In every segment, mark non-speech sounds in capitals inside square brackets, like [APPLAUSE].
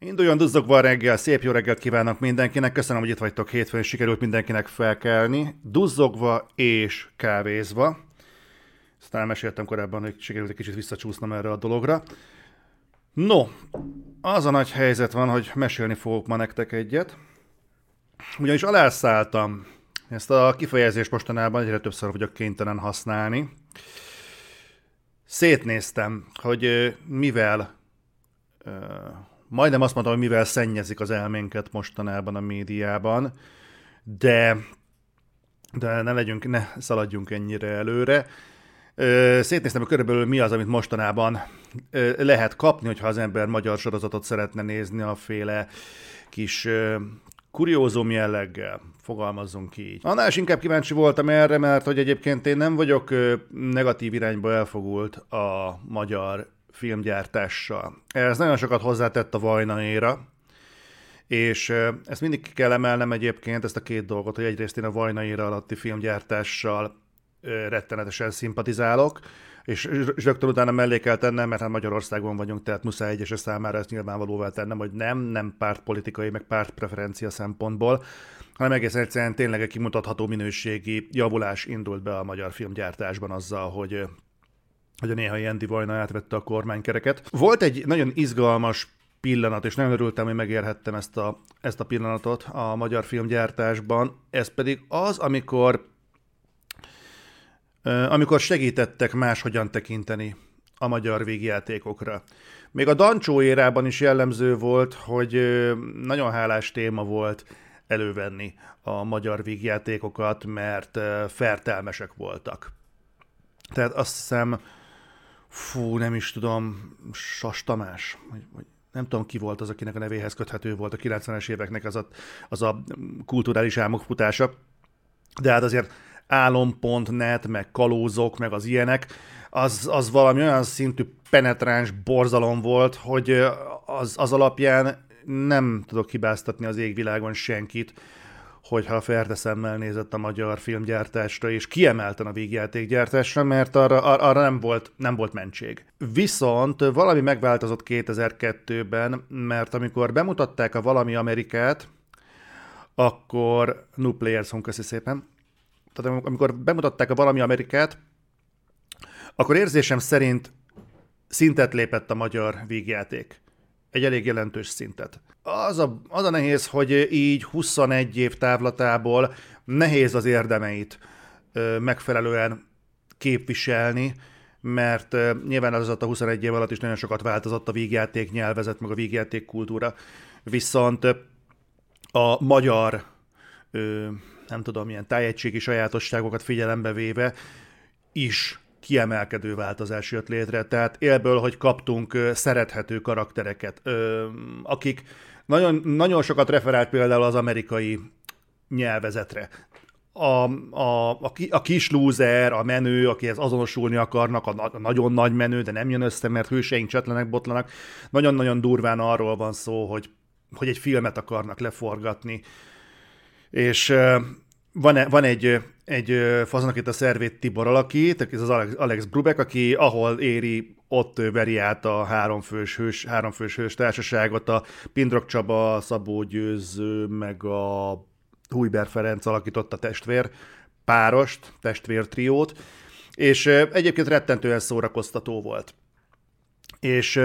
Induljon duzzogva a reggel, szép jó reggelt kívánok mindenkinek, köszönöm, hogy itt vagytok hétfőn, sikerült mindenkinek felkelni, duzzogva és kávézva. Aztán meséltem korábban, hogy sikerült egy kicsit visszacsúsznom erre a dologra. No, az a nagy helyzet van, hogy mesélni fogok ma nektek egyet. Ugyanis alászálltam, ezt a kifejezést mostanában egyre többször vagyok kénytelen használni. Szétnéztem, hogy mivel majdnem azt mondtam, hogy mivel szennyezik az elménket mostanában a médiában, de, de ne legyünk, ne szaladjunk ennyire előre. Szétnéztem, hogy körülbelül mi az, amit mostanában lehet kapni, hogyha az ember magyar sorozatot szeretne nézni a féle kis kuriózum jelleggel, fogalmazzunk így. Annál is inkább kíváncsi voltam erre, mert hogy egyébként én nem vagyok negatív irányba elfogult a magyar filmgyártással. Ez nagyon sokat hozzátett a Vajnaéra, és ezt mindig ki kell emelnem egyébként, ezt a két dolgot, hogy egyrészt én a Vajnaéra alatti filmgyártással rettenetesen szimpatizálok, és, rögtön utána mellé kell tennem, mert hát Magyarországon vagyunk, tehát muszáj egyes számára ezt nyilvánvalóvá tennem, hogy nem, nem pártpolitikai, meg pártpreferencia szempontból, hanem egész egyszerűen tényleg egy kimutatható minőségi javulás indult be a magyar filmgyártásban azzal, hogy hogy a néhai Andy Vajna átvette a kormánykereket. Volt egy nagyon izgalmas pillanat, és nagyon örültem, hogy megérhettem ezt a, ezt a pillanatot a magyar filmgyártásban. Ez pedig az, amikor amikor segítettek máshogyan tekinteni a magyar végjátékokra. Még a Dancsó érában is jellemző volt, hogy nagyon hálás téma volt elővenni a magyar végjátékokat, mert fertelmesek voltak. Tehát azt hiszem, fú, nem is tudom, Sas Tamás, vagy, vagy nem tudom ki volt az, akinek a nevéhez köthető volt a 90-es éveknek az a, az a kulturális álmokfutása, de hát azért álom.net, meg kalózok, meg az ilyenek, az, az valami olyan szintű penetráns borzalom volt, hogy az, az alapján nem tudok hibáztatni az égvilágon senkit, hogyha ferdeszemmel nézett a magyar filmgyártásra, és kiemelten a végjátékgyártásra, mert arra, arra nem, volt, nem volt mentség. Viszont valami megváltozott 2002-ben, mert amikor bemutatták a Valami Amerikát, akkor Nuplayers, köszi szépen, tehát amikor bemutatták a Valami Amerikát, akkor érzésem szerint szintet lépett a magyar vígjáték. Egy elég jelentős szintet. Az a, az a nehéz, hogy így 21 év távlatából nehéz az érdemeit ö, megfelelően képviselni, mert ö, nyilván az a 21 év alatt is nagyon sokat változott a vígjáték nyelvezet, meg a vígjáték kultúra. Viszont a magyar ö, nem tudom, milyen tájegységi sajátosságokat figyelembe véve is kiemelkedő változás jött létre. Tehát élből, hogy kaptunk szerethető karaktereket, akik nagyon, nagyon sokat referált például az amerikai nyelvezetre. A, a, a, a kis lúzer, a menő, akihez azonosulni akarnak, a, a nagyon nagy menő, de nem jön össze, mert hőseink csatlanak, botlanak. Nagyon-nagyon durván arról van szó, hogy, hogy egy filmet akarnak leforgatni, és van, van egy, egy fazon, akit a szervét Tibor alakít, ez az Alex, Alex Brubek, aki ahol éri, ott veri át a háromfős hős, háromfős hős társaságot, a Pindrok Csaba, Szabó Győző, meg a Hújber Ferenc alakította testvér párost, testvér triót, és egyébként rettentően szórakoztató volt. És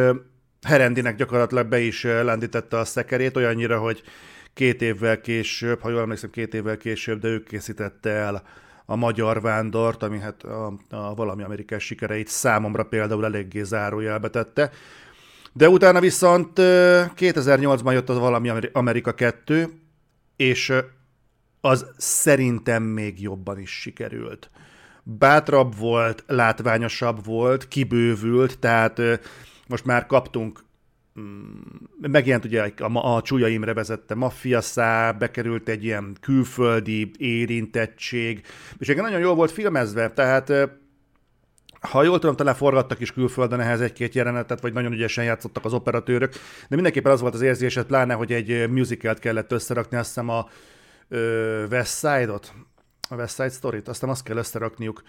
Herendinek gyakorlatilag be is lendítette a szekerét, olyannyira, hogy két évvel később, ha jól emlékszem, két évvel később, de ő készítette el a Magyar Vándort, ami hát a, a valami amerikás sikereit számomra például eléggé zárójelbe tette. De utána viszont 2008-ban jött az valami Amerika 2, és az szerintem még jobban is sikerült. Bátrabb volt, látványosabb volt, kibővült, tehát most már kaptunk megjelent ugye a, a Csúlya Imre vezette maffia szá, bekerült egy ilyen külföldi érintettség, és igen, nagyon jól volt filmezve, tehát ha jól tudom, talán forgattak is külföldön ehhez egy-két jelenetet, vagy nagyon ügyesen játszottak az operatőrök, de mindenképpen az volt az érzésed, pláne, hogy egy musicalt kellett összerakni, azt hiszem a ö, West Side-ot, a West Side Story-t, aztán azt kell összerakniuk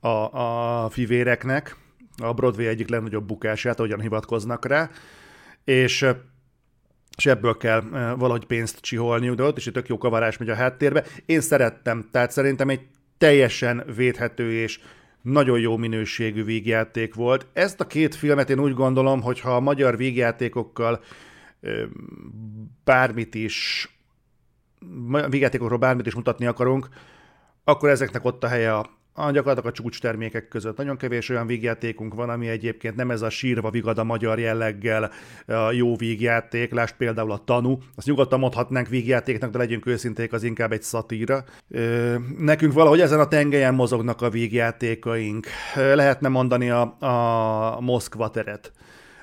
a, a fivéreknek, a Broadway egyik legnagyobb bukását, ahogyan hivatkoznak rá, és és ebből kell valahogy pénzt csiholniuk, de ott is egy tök jó kavarás megy a háttérbe. Én szerettem, tehát szerintem egy teljesen védhető és nagyon jó minőségű vígjáték volt. Ezt a két filmet én úgy gondolom, hogy ha a magyar vígjátékokkal bármit is vígjátékokról bármit is mutatni akarunk, akkor ezeknek ott a helye a a gyakorlatilag a csúcs termékek között. Nagyon kevés olyan vígjátékunk van, ami egyébként nem ez a sírva vigad a magyar jelleggel a jó vígjáték, lásd például a tanú, azt nyugodtan mondhatnánk vígjátéknak, de legyünk őszinték, az inkább egy szatíra. Nekünk valahogy ezen a tengelyen mozognak a vígjátékaink. Lehetne mondani a, a Moszkva teret.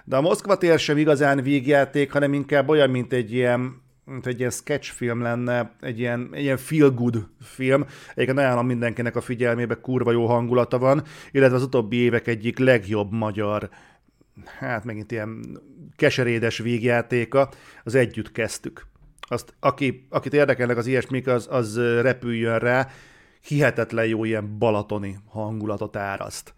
De a Moszkva tér sem igazán vígjáték, hanem inkább olyan, mint egy ilyen mint egy ilyen sketchfilm lenne, egy ilyen, egy ilyen feel-good film. Egyébként ajánlom mindenkinek a figyelmébe, kurva jó hangulata van, illetve az utóbbi évek egyik legjobb magyar, hát megint ilyen keserédes végjátéka, az Együtt kezdtük. Azt, aki, akit érdekelnek az ilyesmik, az, az repüljön rá, hihetetlen jó ilyen balatoni hangulatot áraszt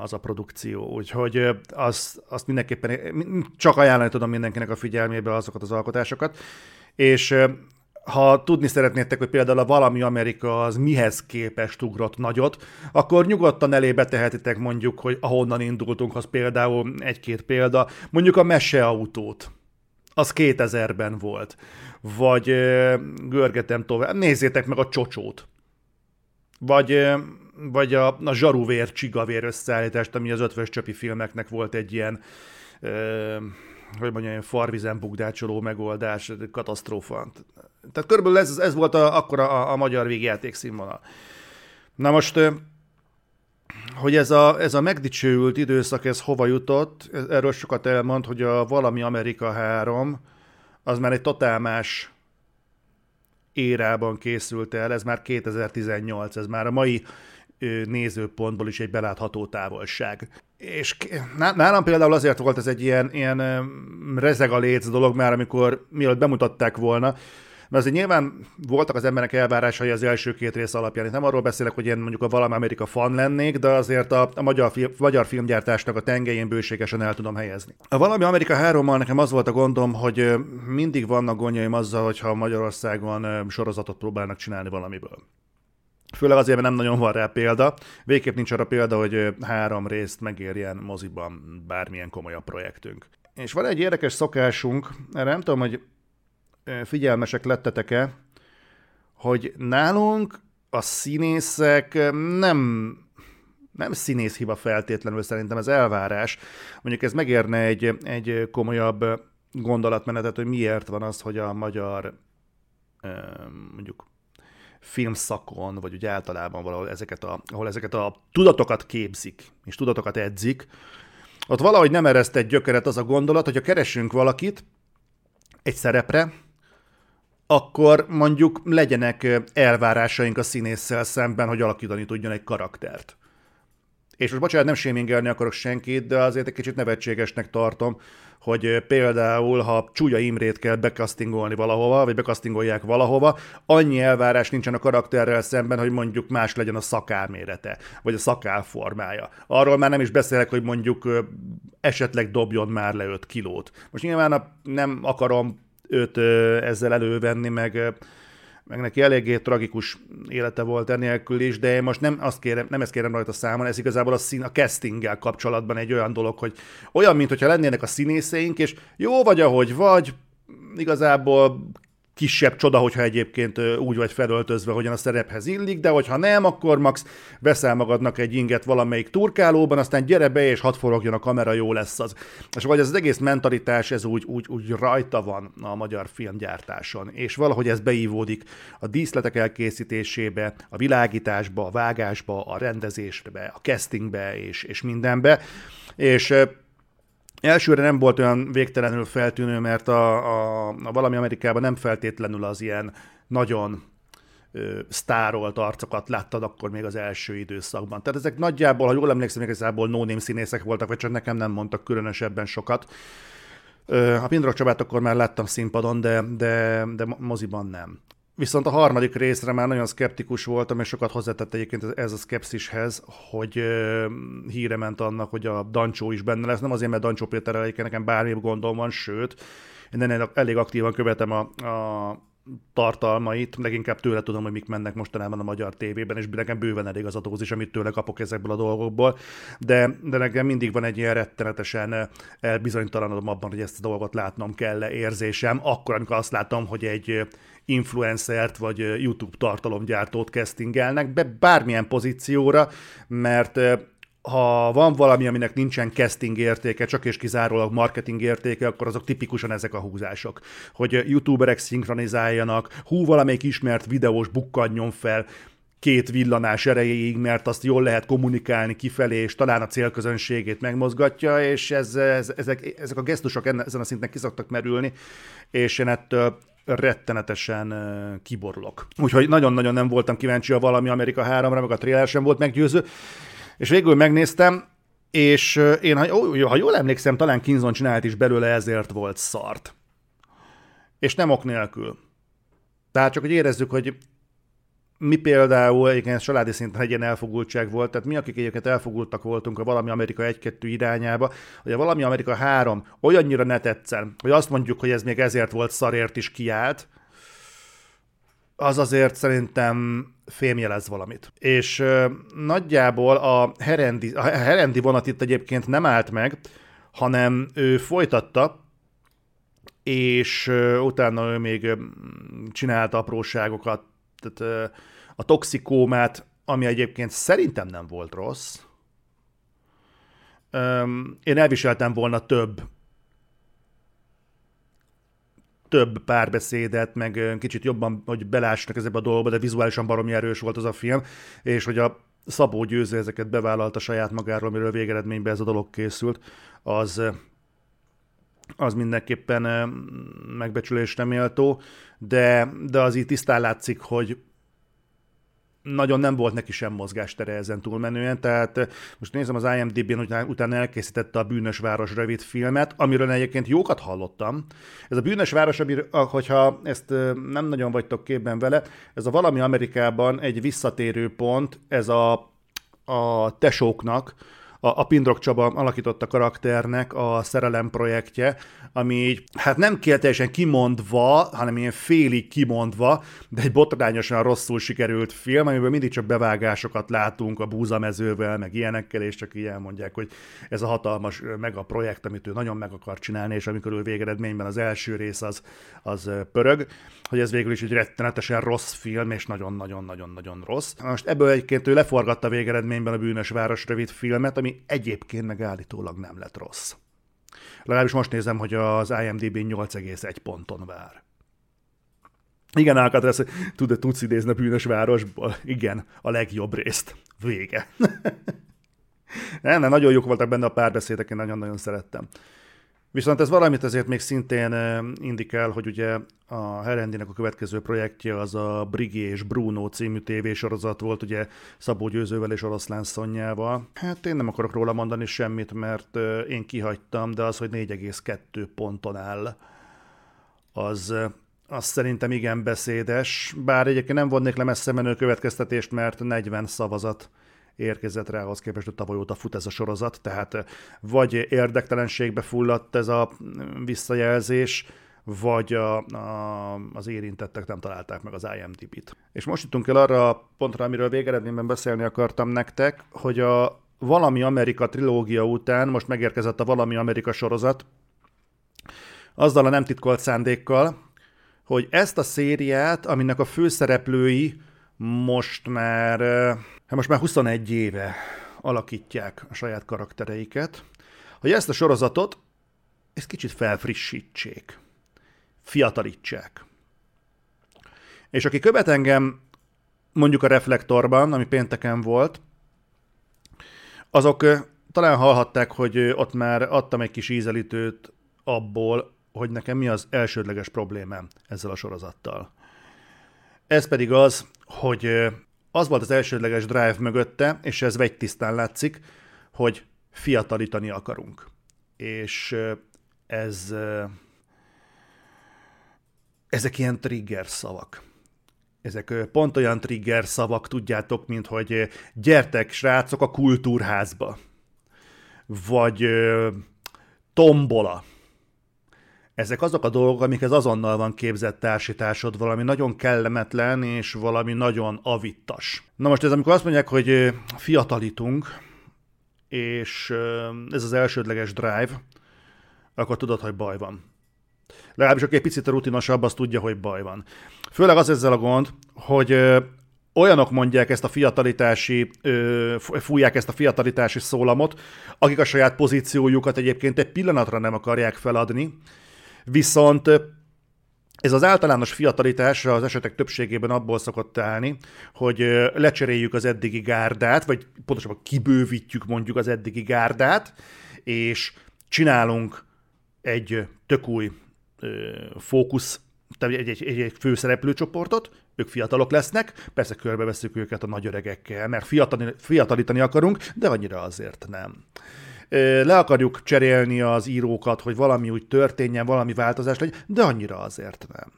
az a produkció. Úgyhogy azt, azt mindenképpen csak ajánlani tudom mindenkinek a figyelmébe azokat az alkotásokat. És ha tudni szeretnétek, hogy például a Valami Amerika az mihez képest ugrott nagyot, akkor nyugodtan elébe tehetitek mondjuk, hogy ahonnan indultunk, az például egy-két példa, mondjuk a Meseautót. Az 2000-ben volt. Vagy görgetem tovább, nézzétek meg a Csocsót. Vagy vagy a, a zsaruvér, csigavér összeállítást, ami az ötvös csöpi filmeknek volt egy ilyen, ö, hogy mondjam, farvizen bugdácsoló megoldás, katasztrófa. Tehát körülbelül ez, ez volt a, akkor a, a magyar végjáték színvonal. Na most, hogy ez a, ez a megdicsőült időszak, ez hova jutott, erről sokat elmond, hogy a Valami Amerika 3, az már egy totál más érában készült el, ez már 2018, ez már a mai nézőpontból is egy belátható távolság. És nálam például azért volt ez egy ilyen, ilyen rezeg a léc dolog már, amikor mielőtt bemutatták volna, mert azért nyilván voltak az emberek elvárásai az első két rész alapján. Itt nem arról beszélek, hogy én mondjuk a valami Amerika fan lennék, de azért a, a magyar, film, magyar filmgyártásnak a tengelyén bőségesen el tudom helyezni. A valami Amerika 3-mal nekem az volt a gondom, hogy mindig vannak gondjaim azzal, hogyha Magyarországon sorozatot próbálnak csinálni valamiből. Főleg azért, mert nem nagyon van rá példa. Végképp nincs arra példa, hogy három részt megérjen moziban bármilyen komolyabb projektünk. És van egy érdekes szokásunk, erre nem tudom, hogy figyelmesek lettetek-e, hogy nálunk a színészek nem nem színészhiba feltétlenül, szerintem ez elvárás. Mondjuk ez megérne egy, egy komolyabb gondolatmenetet, hogy miért van az, hogy a magyar mondjuk filmszakon, vagy úgy általában valahol ezeket a, ahol ezeket a tudatokat képzik, és tudatokat edzik, ott valahogy nem eresztett gyökeret az a gondolat, hogy ha keresünk valakit egy szerepre, akkor mondjuk legyenek elvárásaink a színésszel szemben, hogy alakítani tudjon egy karaktert. És most bocsánat, nem sémingelni akarok senkit, de azért egy kicsit nevetségesnek tartom, hogy például, ha Csúlya Imrét kell bekasztingolni valahova, vagy bekasztingolják valahova, annyi elvárás nincsen a karakterrel szemben, hogy mondjuk más legyen a szakálmérete, vagy a szakálformája. Arról már nem is beszélek, hogy mondjuk esetleg dobjon már le 5 kilót. Most nyilván nem akarom őt ezzel elővenni, meg meg neki eléggé tragikus élete volt enélkül is, de én most nem, azt kérem, nem ezt kérem rajta számon, ez igazából a, szín, a castinggel kapcsolatban egy olyan dolog, hogy olyan, mintha lennének a színészeink, és jó vagy, ahogy vagy, igazából kisebb csoda, hogyha egyébként úgy vagy felöltözve, hogyan a szerephez illik, de hogyha nem, akkor max veszel magadnak egy inget valamelyik turkálóban, aztán gyere be, és hadd forogjon a kamera, jó lesz az. És vagy ez az egész mentalitás, ez úgy, úgy, úgy rajta van a magyar filmgyártáson, és valahogy ez beívódik a díszletek elkészítésébe, a világításba, a vágásba, a rendezésbe, a castingbe, és, és mindenbe. És Elsőre nem volt olyan végtelenül feltűnő, mert a, a, a valami Amerikában nem feltétlenül az ilyen nagyon ö, sztárolt arcokat láttad akkor még az első időszakban. Tehát ezek nagyjából, ha jól emlékszem, igazából no színészek voltak, vagy csak nekem nem mondtak különösebben sokat. Ö, a Pindrok Csabát akkor már láttam színpadon, de, de, de moziban nem. Viszont a harmadik részre már nagyon szkeptikus voltam, és sokat hozzátett egyébként ez a szkepszishez, hogy híre ment annak, hogy a Dancsó is benne lesz. Nem azért, mert Dancsó Péterrel egyébként nekem bármi gondom van, sőt, én elég aktívan követem a, a tartalmait, leginkább tőle tudom, hogy mik mennek mostanában a magyar tévében, és nekem bőven elég az a amit tőle kapok ezekből a dolgokból, de, de nekem mindig van egy ilyen rettenetesen elbizonytalanodom abban, hogy ezt a dolgot látnom kell érzésem, akkor, amikor azt látom, hogy egy influencert vagy YouTube tartalomgyártót castingelnek be bármilyen pozícióra, mert ha van valami, aminek nincsen casting értéke, csak és kizárólag marketing értéke, akkor azok tipikusan ezek a húzások. Hogy youtuberek szinkronizáljanak, hú, valamelyik ismert videós bukkanjon fel, két villanás erejéig, mert azt jól lehet kommunikálni kifelé, és talán a célközönségét megmozgatja, és ez, ez, ezek, ezek a gesztusok ezen a szinten kiszoktak merülni, és én ettől rettenetesen kiborulok. Úgyhogy nagyon-nagyon nem voltam kíváncsi a valami Amerika 3-ra, meg a trailer sem volt meggyőző, és végül megnéztem, és én, ha, jól emlékszem, talán Kinzon csinált is belőle, ezért volt szart. És nem ok nélkül. Tehát csak, hogy érezzük, hogy mi például, egyébként családi szinten egy ilyen elfogultság volt, tehát mi, akik egyébként elfogultak voltunk a valami Amerika 1-2 irányába, hogy a valami Amerika 3 olyannyira ne tetszen, hogy azt mondjuk, hogy ez még ezért volt szarért is kiállt, az azért szerintem fémjelez valamit. És ö, nagyjából a Herendi, a Herendi vonat itt egyébként nem állt meg, hanem ő folytatta, és ö, utána ő még ö, csinált apróságokat, tehát a toxikómát, ami egyébként szerintem nem volt rossz. Én elviseltem volna több több párbeszédet, meg kicsit jobban, hogy belássanak ezekbe a dolgokba, de vizuálisan baromi erős volt az a film, és hogy a Szabó Győző ezeket bevállalta saját magáról, miről végeredményben ez a dolog készült, az, az mindenképpen megbecsülésre méltó, de, de az így tisztán látszik, hogy nagyon nem volt neki sem mozgástere ezen túlmenően, tehát most nézem az IMDb-n, hogy utána elkészítette a Bűnös Város rövid filmet, amiről egyébként jókat hallottam. Ez a Bűnös Város, hogyha ezt nem nagyon vagytok képben vele, ez a valami Amerikában egy visszatérő pont, ez a, a tesóknak, a, a Pindrok Csaba alakította karakternek a szerelem projektje, ami így, hát nem kell teljesen kimondva, hanem ilyen félig kimondva, de egy botrányosan rosszul sikerült film, amiből mindig csak bevágásokat látunk a búzamezővel, meg ilyenekkel, és csak így elmondják, hogy ez a hatalmas mega projekt, amit ő nagyon meg akar csinálni, és amikor ő végeredményben az első rész az, az pörög, hogy ez végül is egy rettenetesen rossz film, és nagyon-nagyon-nagyon-nagyon rossz. Most ebből egyébként ő leforgatta végeredményben a Bűnös Város rövid filmet, ami egyébként meg állítólag nem lett rossz. Legalábbis most nézem, hogy az IMDb 8,1 ponton vár. Igen, Alcatraz, tud, tudsz idézni a bűnös városból? Igen, a legjobb részt. Vége. [LAUGHS] nem, nem, nagyon jók voltak benne a párbeszédek, én nagyon-nagyon szerettem. Viszont ez valamit azért még szintén indikál, hogy ugye a Herendinek a következő projektje az a Brigi és Bruno című tévésorozat volt, ugye Szabó Győzővel és Oroszlán Szonyával. Hát én nem akarok róla mondani semmit, mert én kihagytam, de az, hogy 4,2 ponton áll, az, az szerintem igen beszédes, bár egyébként nem vonnék le messze menő következtetést, mert 40 szavazat érkezett rá, ahhoz képest, hogy tavaly óta fut ez a sorozat, tehát eh, vagy érdektelenségbe fulladt ez a mm, visszajelzés, vagy a, a, az érintettek nem találták meg az IMDb-t. És most jutunk el arra a pontra, amiről végeredményben beszélni akartam nektek, hogy a Valami Amerika trilógia után most megérkezett a Valami Amerika sorozat, azzal a nem titkolt szándékkal, hogy ezt a szériát, aminek a főszereplői most már hát most már 21 éve alakítják a saját karaktereiket, hogy ezt a sorozatot ezt kicsit felfrissítsék, fiatalítsák. És aki követ engem mondjuk a reflektorban, ami pénteken volt, azok talán hallhatták, hogy ott már adtam egy kis ízelítőt abból, hogy nekem mi az elsődleges problémám ezzel a sorozattal. Ez pedig az, hogy az volt az elsődleges drive mögötte, és ez tisztán látszik, hogy fiatalítani akarunk. És ez ezek ilyen trigger szavak. Ezek pont olyan trigger szavak, tudjátok, mint hogy gyertek, srácok, a kultúrházba. Vagy tombola. Ezek azok a dolgok, amikhez azonnal van képzett társításod, valami nagyon kellemetlen és valami nagyon avittas. Na most ez amikor azt mondják, hogy fiatalítunk, és ez az elsődleges drive, akkor tudod, hogy baj van. Legalábbis aki egy picit rutinosabb, az tudja, hogy baj van. Főleg az ezzel a gond, hogy olyanok mondják ezt a fiatalitási, fújják ezt a fiatalitási szólamot, akik a saját pozíciójukat egyébként egy pillanatra nem akarják feladni, viszont ez az általános fiatalitás az esetek többségében abból szokott állni, hogy lecseréljük az eddigi gárdát, vagy pontosabban kibővítjük mondjuk az eddigi gárdát, és csinálunk egy tök új fókusz, egy, egy, egy, egy főszereplőcsoportot, ők fiatalok lesznek, persze körbeveszünk őket a nagy öregekkel, mert fiatali, fiatalítani akarunk, de annyira azért nem le akarjuk cserélni az írókat, hogy valami úgy történjen, valami változás legyen, de annyira azért nem.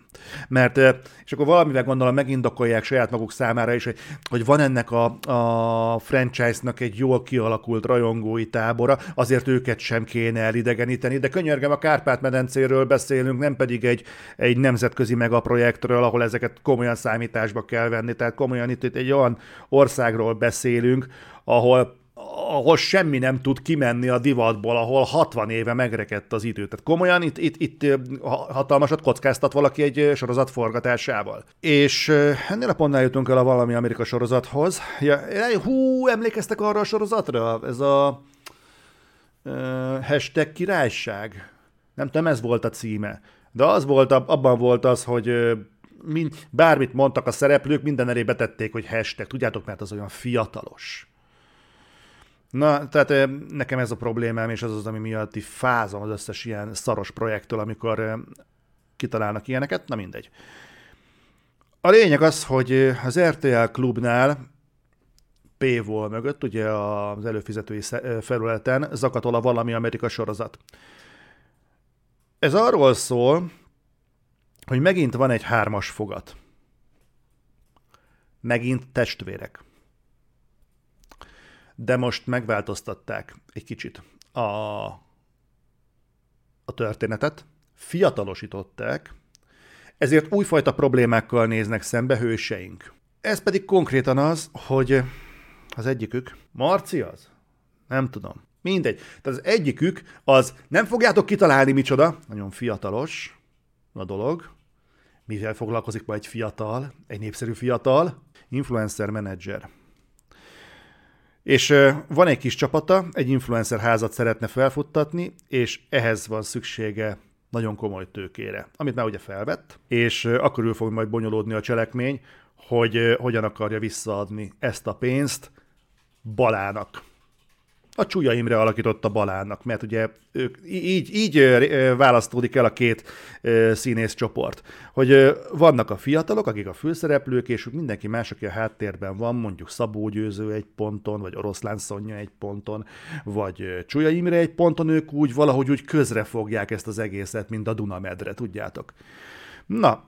Mert, és akkor valamivel gondolom megindokolják saját maguk számára is, hogy, hogy van ennek a, a franchise-nak egy jól kialakult rajongói tábora, azért őket sem kéne elidegeníteni, de könyörgem, a Kárpát-medencéről beszélünk, nem pedig egy, egy nemzetközi megaprojektről, ahol ezeket komolyan számításba kell venni, tehát komolyan itt, itt egy olyan országról beszélünk, ahol ahol semmi nem tud kimenni a divatból, ahol 60 éve megrekedt az idő. Tehát komolyan itt, itt, itt hatalmasat kockáztat valaki egy sorozat forgatásával. És ennél a pontnál jutunk el a valami Amerika sorozathoz. Ja, hú, emlékeztek arra a sorozatra? Ez a uh, hashtag királyság. Nem tudom, ez volt a címe. De az volt, abban volt az, hogy mind, bármit mondtak a szereplők, minden elé betették, hogy hashtag. Tudjátok, mert az olyan fiatalos Na, tehát nekem ez a problémám, és az az, ami miatt fázom az összes ilyen szaros projektől, amikor kitalálnak ilyeneket, na mindegy. A lényeg az, hogy az RTL klubnál p mögött, ugye az előfizetői felületen zakatol a valami Amerika sorozat. Ez arról szól, hogy megint van egy hármas fogat. Megint testvérek de most megváltoztatták egy kicsit a, a történetet, fiatalosították, ezért újfajta problémákkal néznek szembe hőseink. Ez pedig konkrétan az, hogy az egyikük, Marci az? Nem tudom. Mindegy. Tehát az egyikük az, nem fogjátok kitalálni micsoda, nagyon fiatalos a dolog, mivel foglalkozik majd egy fiatal, egy népszerű fiatal, influencer menedzser. És van egy kis csapata, egy influencer házat szeretne felfuttatni, és ehhez van szüksége nagyon komoly tőkére, amit már ugye felvett, és akkor ő fog majd bonyolódni a cselekmény, hogy hogyan akarja visszaadni ezt a pénzt Balának a Csúlya Imre alakította Balánnak, mert ugye ők, így, így választódik el a két színész csoport, hogy vannak a fiatalok, akik a főszereplők, és mindenki más, aki a háttérben van, mondjuk Szabó Győző egy ponton, vagy Oroszlán Szonya egy ponton, vagy Csúlya Imre egy ponton, ők úgy valahogy úgy közre fogják ezt az egészet, mint a Dunamedre, tudjátok. Na,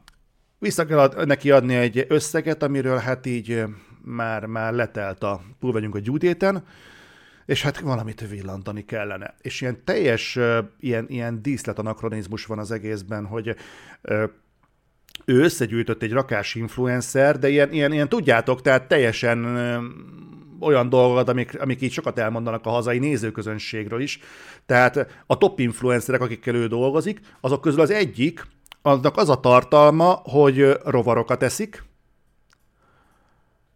vissza kell neki adni egy összeget, amiről hát így már, már letelt a, túl vagyunk a gyújtéten, és hát valamit villantani kellene. És ilyen teljes, ilyen, ilyen díszletanakronizmus van az egészben, hogy ő összegyűjtött egy rakás influencer, de ilyen, ilyen, ilyen tudjátok, tehát teljesen olyan dolgokat, amik, amik így sokat elmondanak a hazai nézőközönségről is. Tehát a top influencerek, akikkel ő dolgozik, azok közül az egyik, aznak az a tartalma, hogy rovarokat eszik,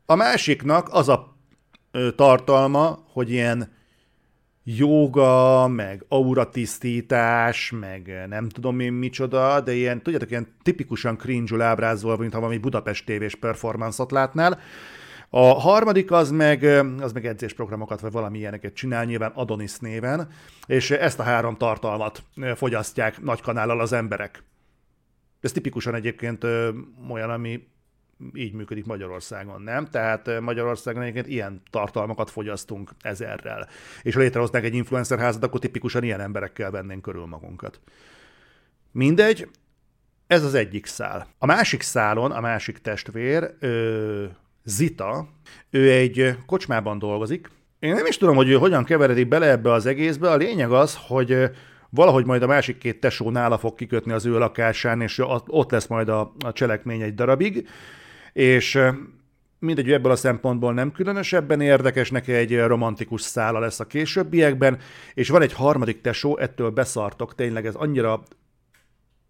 a másiknak az a tartalma, hogy ilyen joga, meg auratisztítás, meg nem tudom én micsoda, de ilyen, tudjátok, ilyen tipikusan cringe ábrázolva, mint ha valami Budapest tévés performance-ot látnál. A harmadik az meg, az meg edzésprogramokat, vagy valami ilyeneket csinál, nyilván Adonis néven, és ezt a három tartalmat fogyasztják nagy kanállal az emberek. Ez tipikusan egyébként olyan, ami így működik Magyarországon, nem? Tehát Magyarországon egyébként ilyen tartalmakat fogyasztunk ezerrel. És ha létrehoznánk egy influencer házat, akkor tipikusan ilyen emberekkel vennénk körül magunkat. Mindegy, ez az egyik szál. A másik szálon, a másik testvér, ö, Zita, ő egy kocsmában dolgozik. Én nem is tudom, hogy ő hogyan keveredik bele ebbe az egészbe. A lényeg az, hogy valahogy majd a másik két tesó nála fog kikötni az ő lakásán, és ott lesz majd a, a cselekmény egy darabig, és mindegy, ebből a szempontból nem különösebben érdekes, neki egy romantikus szála lesz a későbbiekben, és van egy harmadik tesó, ettől beszartok, tényleg ez annyira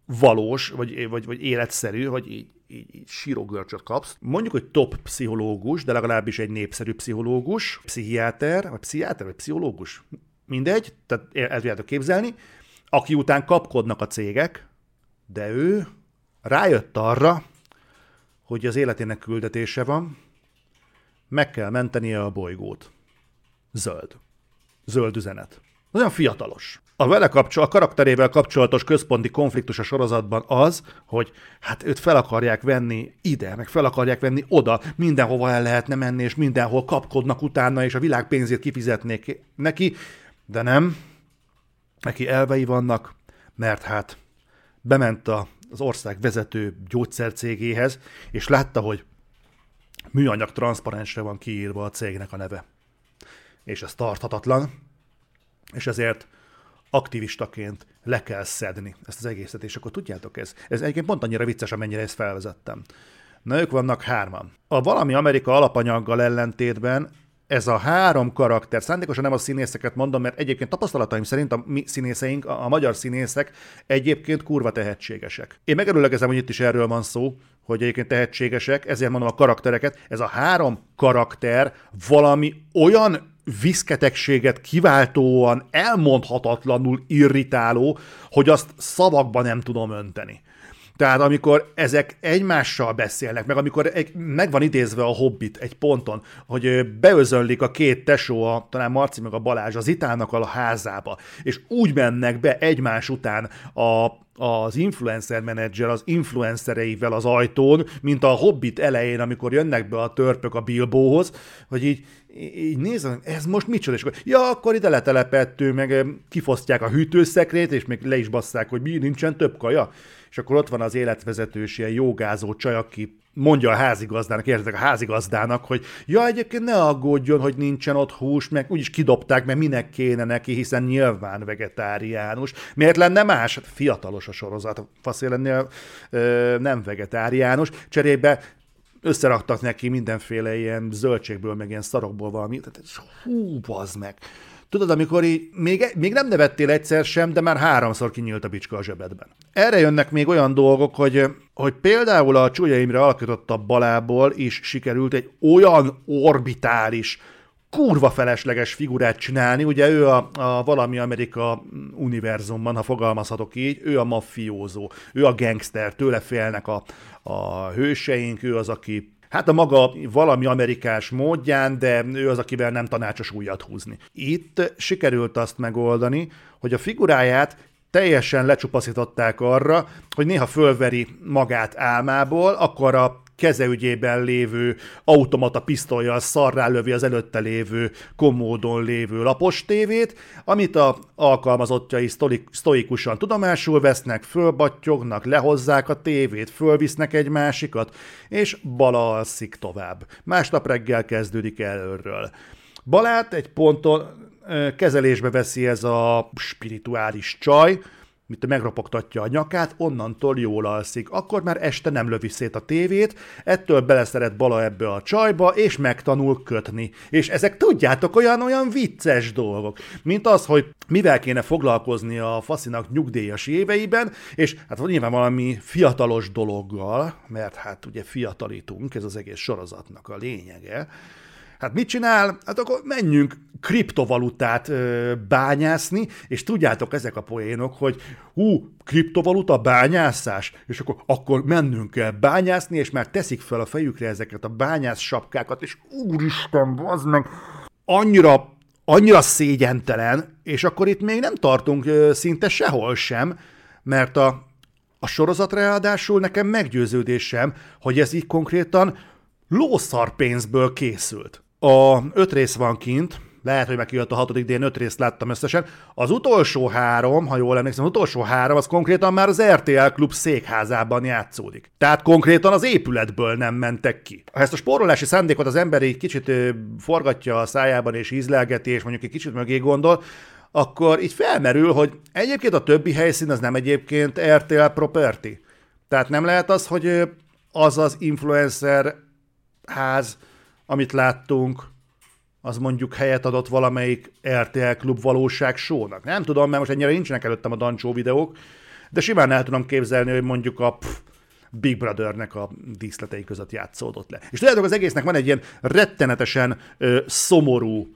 valós, vagy, vagy, vagy életszerű, hogy így, így, így sírógörcsöt kapsz. Mondjuk, hogy top pszichológus, de legalábbis egy népszerű pszichológus, pszichiáter, vagy pszichiáter, vagy pszichológus, mindegy, tehát el tudjátok képzelni, aki után kapkodnak a cégek, de ő rájött arra, hogy az életének küldetése van, meg kell mentenie a bolygót. Zöld. Zöld üzenet. Nagyon fiatalos. A vele kapcsol, a karakterével kapcsolatos központi konfliktus a sorozatban az, hogy hát őt fel akarják venni ide, meg fel akarják venni oda, mindenhova el lehetne menni, és mindenhol kapkodnak utána, és a világ pénzét kifizetnék neki, de nem. Neki elvei vannak, mert hát bement a, az ország vezető gyógyszercégéhez, és látta, hogy műanyag transzparensre van kiírva a cégnek a neve. És ez tarthatatlan, és ezért aktivistaként le kell szedni ezt az egészet, és akkor tudjátok ez. Ez egyébként pont annyira vicces, amennyire ezt felvezettem. Na ők vannak hárman. A valami Amerika alapanyaggal ellentétben ez a három karakter, szándékosan nem a színészeket mondom, mert egyébként tapasztalataim szerint a mi színészeink, a, a magyar színészek egyébként kurva tehetségesek. Én megerőlegezem, hogy itt is erről van szó, hogy egyébként tehetségesek, ezért mondom a karaktereket. Ez a három karakter valami olyan viszketegséget kiváltóan, elmondhatatlanul irritáló, hogy azt szavakba nem tudom önteni. Tehát amikor ezek egymással beszélnek, meg amikor egy, meg van idézve a Hobbit egy ponton, hogy beözönlik a két tesó, a, talán Marci meg a Balázs az Itának a házába, és úgy mennek be egymás után a, az influencer menedzser az influencereivel az ajtón, mint a Hobbit elején, amikor jönnek be a törpök a Bilbóhoz, hogy így, így nézem, ez most micsoda, és akkor, ja, akkor ide letelepettő, meg kifosztják a hűtőszekrét, és még le is basszák, hogy mi, nincsen több kaja és akkor ott van az életvezetős ilyen jogázó csaj, aki mondja a házigazdának, értek a házigazdának, hogy ja, egyébként ne aggódjon, hogy nincsen ott hús, meg úgyis kidobták, mert minek kéne neki, hiszen nyilván vegetáriánus. Miért lenne más? Hát fiatalos a sorozat, faszél lennél nem vegetáriánus. Cserébe összeraktak neki mindenféle ilyen zöldségből, meg ilyen szarokból valami. Tehát, hú, bazd meg. Tudod, amikor így, még, még nem nevettél egyszer sem, de már háromszor kinyílt a bicska a zsebedben. Erre jönnek még olyan dolgok, hogy, hogy például a Csúlya Imre alkototta balából is sikerült egy olyan orbitális, kurva felesleges figurát csinálni, ugye ő a, a valami Amerika univerzumban, ha fogalmazhatok így, ő a maffiózó, ő a gangster, tőle félnek a, a hőseink, ő az, aki Hát a maga valami amerikás módján, de ő az, akivel nem tanácsos újat húzni. Itt sikerült azt megoldani, hogy a figuráját teljesen lecsupaszították arra, hogy néha fölveri magát álmából, akkor a kezeügyében lévő automata pisztolyjal szarrá lövi az előtte lévő komódon lévő lapos tévét, amit a alkalmazottjai sztoikusan tudomásul vesznek, fölbattyognak, lehozzák a tévét, fölvisznek egy másikat, és bala alszik tovább. Másnap reggel kezdődik előről. Balát egy ponton kezelésbe veszi ez a spirituális csaj, mint megropogtatja a nyakát, onnantól jól alszik. Akkor már este nem lövi szét a tévét, ettől beleszeret Bala ebbe a csajba, és megtanul kötni. És ezek tudjátok olyan-olyan vicces dolgok, mint az, hogy mivel kéne foglalkozni a faszinak nyugdíjas éveiben, és hát nyilván valami fiatalos dologgal, mert hát ugye fiatalítunk, ez az egész sorozatnak a lényege, Hát mit csinál? Hát akkor menjünk kriptovalutát ö, bányászni, és tudjátok ezek a poénok, hogy hú, kriptovaluta bányászás, és akkor, akkor mennünk kell bányászni, és már teszik fel a fejükre ezeket a bányász sapkákat, és úristen, az meg annyira, annyira szégyentelen, és akkor itt még nem tartunk ö, szinte sehol sem, mert a, a sorozat ráadásul nekem meggyőződésem, hogy ez így konkrétan lószar pénzből készült. A öt rész van kint, lehet, hogy megjött a hatodik, de én öt részt láttam összesen. Az utolsó három, ha jól emlékszem, az utolsó három, az konkrétan már az RTL klub székházában játszódik. Tehát konkrétan az épületből nem mentek ki. Ha ezt a spórolási szándékot az ember egy kicsit forgatja a szájában és ízlelgeti, és mondjuk egy kicsit mögé gondol, akkor így felmerül, hogy egyébként a többi helyszín az nem egyébként RTL property. Tehát nem lehet az, hogy az az influencer ház, amit láttunk, az mondjuk helyet adott valamelyik RTL klub valóság sónak. Nem tudom, mert most ennyire nincsenek előttem a Dancsó videók, de simán el tudom képzelni, hogy mondjuk a pff, Big Brothernek a díszletei között játszódott le. És tudjátok, az egésznek van egy ilyen rettenetesen ö, szomorú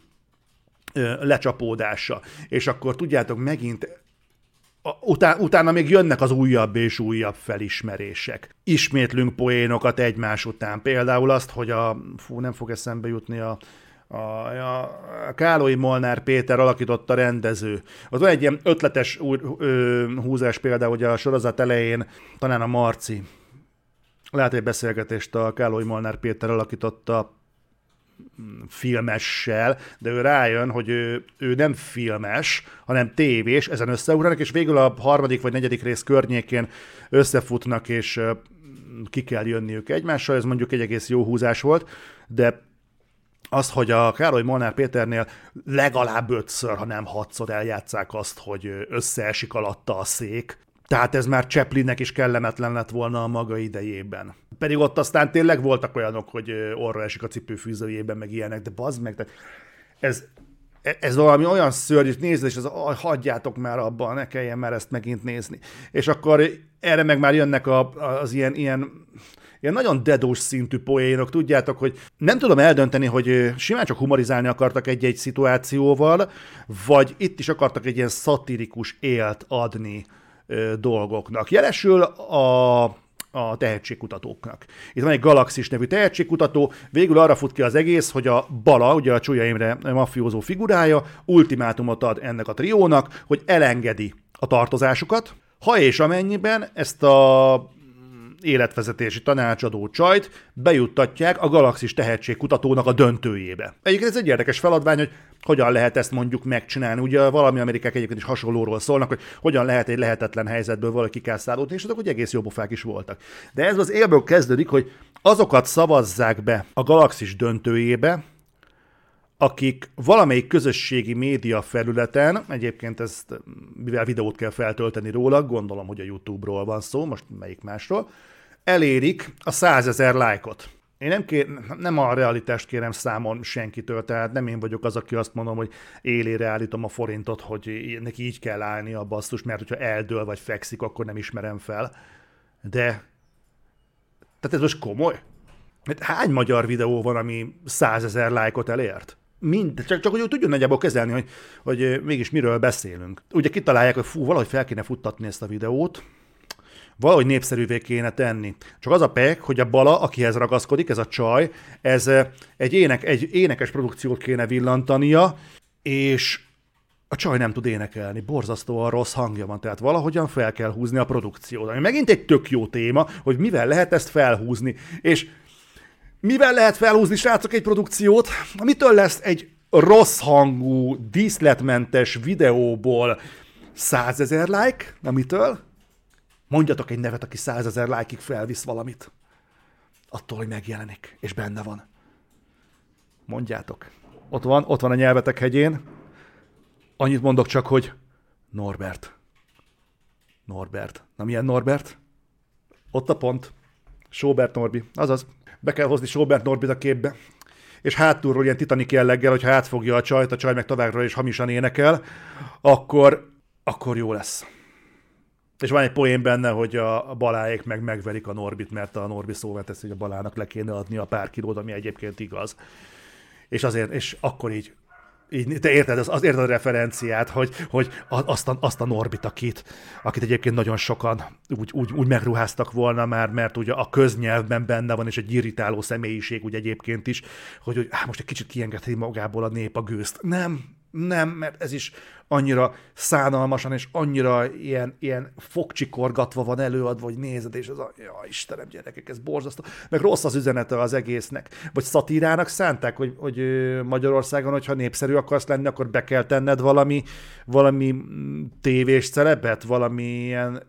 ö, lecsapódása. És akkor tudjátok, megint Utá, utána még jönnek az újabb és újabb felismerések. Ismétlünk poénokat egymás után. Például azt, hogy a... Fú, nem fog eszembe jutni a a, a, Kálói Molnár Péter alakította rendező. Az van egy ilyen ötletes új, ö, húzás például, hogy a sorozat elején talán a Marci lehet egy beszélgetést a Kálói Molnár Péter alakította filmessel, de ő rájön, hogy ő, ő nem filmes, hanem tévés, ezen összeugranak, és végül a harmadik vagy negyedik rész környékén összefutnak, és ki kell jönniük egymással, ez mondjuk egy egész jó húzás volt, de az, hogy a Károly Molnár Péternél legalább ötször, ha nem hatszor eljátszák azt, hogy összeesik alatta a szék, tehát ez már Chaplinnek is kellemetlen lett volna a maga idejében. Pedig ott aztán tényleg voltak olyanok, hogy orra esik a cipőfűzőjében, meg ilyenek, de bazd meg, tehát ez, ez valami olyan szörnyű, nézd, és az, hagyjátok már abban, ne kelljen már ezt megint nézni. És akkor erre meg már jönnek a, az ilyen, ilyen ilyen nagyon dedós szintű poénok, tudjátok, hogy nem tudom eldönteni, hogy simán csak humorizálni akartak egy-egy szituációval, vagy itt is akartak egy ilyen szatirikus élt adni dolgoknak. Jelesül a a tehetségkutatóknak. Itt van egy Galaxis nevű tehetségkutató, végül arra fut ki az egész, hogy a Bala, ugye a Csúlya Imre mafiózó figurája, ultimátumot ad ennek a triónak, hogy elengedi a tartozásukat, ha és amennyiben ezt a életvezetési tanácsadó csajt bejuttatják a Galaxis tehetségkutatónak a döntőjébe. Egyébként ez egy érdekes feladvány, hogy hogyan lehet ezt mondjuk megcsinálni. Ugye valami amerikák egyébként is hasonlóról szólnak, hogy hogyan lehet egy lehetetlen helyzetből valaki kikászálódni, és azok hogy egész jóbofák is voltak. De ez az élből kezdődik, hogy azokat szavazzák be a Galaxis döntőjébe, akik valamelyik közösségi média felületen, egyébként ezt, mivel videót kell feltölteni róla, gondolom, hogy a YouTube-ról van szó, most melyik másról, elérik a százezer lájkot. Én nem, kér, nem a realitást kérem számon senkitől, tehát nem én vagyok az, aki azt mondom, hogy élére állítom a forintot, hogy neki így kell állni a basszus, mert hogyha eldől vagy fekszik, akkor nem ismerem fel. De, tehát ez most komoly? Mert hány magyar videó van, ami százezer lájkot elért? Mind, csak, csak hogy ő tudjon nagyjából kezelni, hogy, hogy mégis miről beszélünk. Ugye kitalálják, hogy fú, valahogy fel kéne futtatni ezt a videót, valahogy népszerűvé kéne tenni. Csak az a pek, hogy a Bala, akihez ragaszkodik, ez a csaj, ez egy, ének, egy énekes produkciót kéne villantania, és a csaj nem tud énekelni, borzasztóan rossz hangja van, tehát valahogyan fel kell húzni a produkciót. Ami megint egy tök jó téma, hogy mivel lehet ezt felhúzni. És mivel lehet felhúzni, srácok, egy produkciót? Mitől lesz egy rossz hangú, díszletmentes videóból százezer like? Na mitől? Mondjatok egy nevet, aki százezer lájkig felvisz valamit. Attól, hogy megjelenik, és benne van. Mondjátok. Ott van, ott van a nyelvetek hegyén. Annyit mondok csak, hogy Norbert. Norbert. Na milyen Norbert? Ott a pont. Sobert Norbi. Azaz. Be kell hozni Sobert Norbit a képbe. És hátulról ilyen titanik jelleggel, hogyha átfogja a csajt, a csaj meg továbbra is hamisan énekel, akkor, akkor jó lesz. És van egy poén benne, hogy a baláék meg megverik a Norbit, mert a Norbi szóval teszi, hogy a balának le kéne adni a pár kilót, ami egyébként igaz. És azért, és akkor így így, te érted, az, az érted a referenciát, hogy, hogy azt, a, azt a Norbit, akit, akit egyébként nagyon sokan úgy, úgy, úgy megruháztak volna már, mert ugye a köznyelvben benne van, és egy irritáló személyiség úgy egyébként is, hogy, hogy á, most egy kicsit kiengedheti magából a nép a gőzt. Nem, nem, mert ez is annyira szánalmasan és annyira ilyen, ilyen fogcsikorgatva van előadva, hogy nézed, és ez a, ja, Istenem, gyerekek, ez borzasztó. Meg rossz az üzenete az egésznek. Vagy szatírának szánták, hogy, hogy Magyarországon, hogyha népszerű akarsz lenni, akkor be kell tenned valami, valami mm, tévés celebet, valami ilyen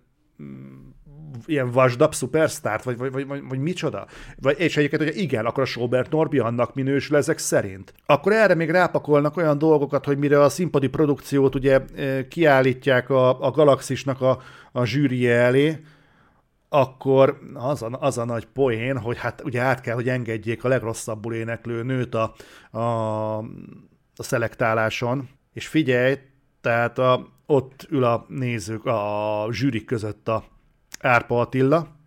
mm, ilyen vasdap szupersztárt, vagy, vagy, vagy, vagy, vagy micsoda? Vagy, és egyébként, hogy igen, akkor a Sobert Norbi annak minősül ezek szerint. Akkor erre még rápakolnak olyan dolgokat, hogy mire a színpadi produkciót ugye kiállítják a, a Galaxisnak a, a zsűri elé, akkor az a, az a nagy poén, hogy hát ugye át kell, hogy engedjék a legrosszabbul éneklő nőt a, a, a szelektáláson, és figyelj, tehát a, ott ül a nézők, a zsűrik között a Árpa Attila,